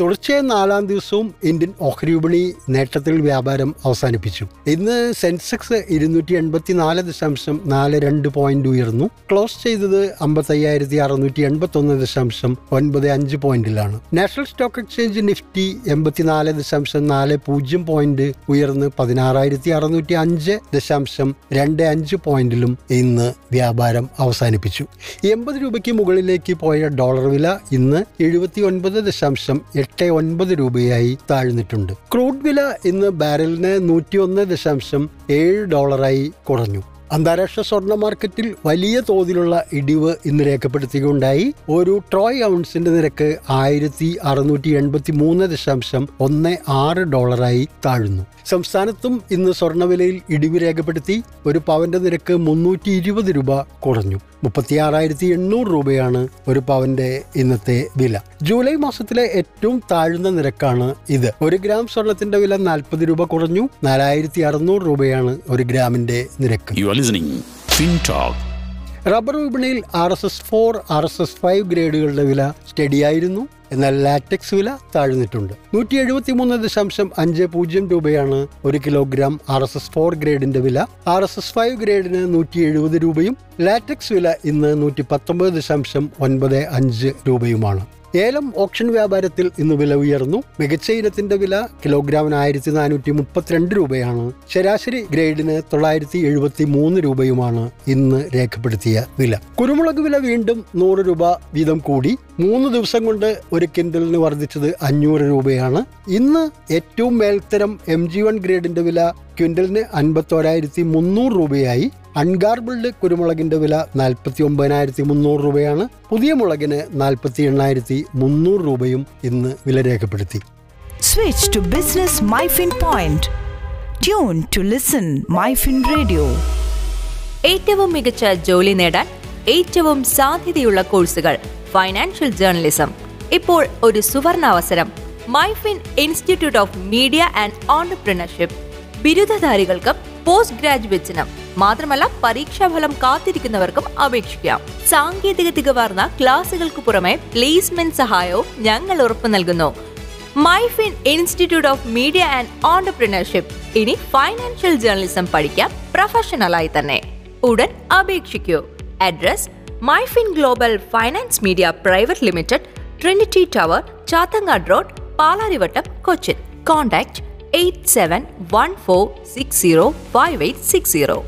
തുടർച്ചയായ നാലാം ദിവസവും ഇന്ത്യൻ ഓഹരി വിപണി നേട്ടത്തിൽ വ്യാപാരം അവസാനിപ്പിച്ചു. ഇന്ന് സെൻസെക്സ് ഇരുന്നൂറ്റി എൺപത്തി നാല് ദശാംശം നാല് രണ്ട് പോയിന്റ് ഉയർന്നു. ക്ലോസ് ചെയ്തത് അമ്പത്തയ്യായിരത്തി അറുന്നൂറ്റി എൺപത്തി ഒന്ന് ദശാംശം ഒൻപത് അഞ്ച് പോയിന്റിലാണ്. നാഷണൽ സ്റ്റോക്ക് എക്സ്ചേഞ്ച് നിഫ്റ്റി എൺപത്തിനാല് ദശാംശം നാല് പൂജ്യം പോയിന്റ് ഉയർന്ന് പതിനാറായിരത്തി അറുന്നൂറ്റി അഞ്ച് ദശാംശം രണ്ട് അഞ്ച് പോയിന്റിലും ഇന്ന് വ്യാപാരം അവസാനിപ്പിച്ചു. എൺപത് രൂപയ്ക്ക് മുകളിലേക്ക് പോയ ഡോളർ വില ഇന്ന് എഴുപത്തി ഒൻപത് ദശാംശം എട്ട് ഒൻപത് രൂപയായി താഴ്ന്നിട്ടുണ്ട്. ക്രൂഡ് വില ഇന്ന് ബാരലിന് നൂറ്റിയൊന്ന് ദശാംശം ഏഴ് ഡോളറായി കുറഞ്ഞു. അന്താരാഷ്ട്ര സ്വർണ മാർക്കറ്റിൽ വലിയ തോതിലുള്ള ഇടിവ് ഇന്ന് രേഖപ്പെടുത്തുകയുണ്ടായി. ഒരു ട്രോയ് ഔൺസിന്റെ നിരക്ക് ആയിരത്തി അറുന്നൂറ്റി എൺപത്തി മൂന്ന് ദശാംശം ഒന്ന് ആറ് ഡോളറായി താഴ്ന്നു. സംസ്ഥാനത്തും ഇന്ന് സ്വർണവിലയിൽ ഇടിവ് രേഖപ്പെടുത്തി. ഒരു പവന്റെ നിരക്ക് മുന്നൂറ്റി ഇരുപത് രൂപ കുറഞ്ഞു. മുപ്പത്തിയാറായിരത്തി എണ്ണൂറ് രൂപയാണ് ഒരു പവന്റെ ഇന്നത്തെ വില. ജൂലൈ മാസത്തിലെ ഏറ്റവും താഴ്ന്ന നിരക്കാണ് ഇത്. ഒരു ഗ്രാം സ്വർണത്തിന്റെ വില നാൽപ്പത് രൂപ കുറഞ്ഞു. നാലായിരത്തി അറുന്നൂറ് രൂപയാണ് ഒരു ഗ്രാമിന്റെ നിരക്ക്. ലിസണിംഗ് ഫിൻടോക് റബ്ബർ വിപണിയിൽ R S S four R S S five ഗ്രേഡുകളുടെ വില സ്റ്റഡിയായിരുന്നു. എന്നാൽ ലാറ്റക്സ് വില താഴ്ന്നിട്ടുണ്ട്. നൂറ്റി എഴുപത്തി മൂന്ന് ദശാംശം അഞ്ച് പൂജ്യം രൂപയാണ് ഒരു kilogram R S S four ഗ്രേഡിന്റെ വില. ആർ എസ് എസ് ഫൈവ് ഗ്രേഡിന് നൂറ്റി എഴുപത് രൂപയും ലാറ്റക്സ് വില ഇന്ന് നൂറ്റി പത്തൊമ്പത് ദശാംശം ഒൻപത് അഞ്ച് രൂപയുമാണ്. ഏലം ഓപ്ഷൻ വ്യാപാരത്തിൽ ഇന്ന് വില ഉയർന്നു. മികച്ച ഇനത്തിന്റെ വില കിലോഗ്രാമിന് ആയിരത്തി നാനൂറ്റി മുപ്പത്തിരണ്ട് രൂപയാണ്. ശരാശരി ഗ്രേഡിന് തൊള്ളായിരത്തി എഴുപത്തി മൂന്ന് രൂപയുമാണ് ഇന്ന് രേഖപ്പെടുത്തിയ വില. കുരുമുളക് വില വീണ്ടും നൂറ് രൂപ വീതം കൂടി. മൂന്ന് ദിവസം കൊണ്ട് ഒരു കിൻഡലിന് വർദ്ധിച്ചത് അഞ്ഞൂറ് രൂപയാണ്. ഇന്ന് ഏറ്റവും മേൽത്തരം എം ജി വൺ ഗ്രേഡിന്റെ വില ക്വിന്റലിന് അൻപത്തോരായിരത്തി മുന്നൂറ് രൂപയായി. അൺഗാർബിൾഡ് കുരുമുളകിന്റെ വില നാൽപ്പത്തി ഒമ്പതിനായിരത്തി മുന്നൂറ് രൂപയാണ്. പുതിയ മുളകിന് നാൽപ്പത്തി എണ്ണായിരത്തി മുന്നൂറ് രൂപയും ഇന്ന് വില രേഖപ്പെടുത്തി. Switch to business MyFin point tune to listen MyFin radio ഏറ്റവും മികച്ച ജോലി നേടാൻ ഏറ്റവും സാധ്യതയുള്ള കോഴ്സുകൾ ഫൈനാൻഷ്യൽ ജേർണലിസം ഇപ്പോൾ ഒരു സുവർണ അവസരം MyFin institute of media and entrepreneurship ബിരുദധാരികൾക്കും post ഗ്രാജുവേറ്റ്സിനും മാത്രമല്ല പരീക്ഷാഫലം കാത്തിരിക്കുന്നവർക്കും അപേക്ഷിക്കാം. സാങ്കേതിക തികവാർന്ന ക്ലാസുകൾക്ക് പുറമെ പ്ലേസ്മെന്റ് സഹായവും ഞങ്ങൾ ഉറപ്പു നൽകുന്നു. MyFin institute of media and entrepreneurship. ഇനി ഫൈനാൻഷ്യൽ ജേർണലിസം പഠിക്കാം പ്രൊഫഷണലായി തന്നെ. ഉടൻ അപേക്ഷിക്കൂ. Address MyFin global finance media private limited Trinity Tower Chathangad road Palarivattam Cochin. Contact eight seven one four six zero five eight six zero.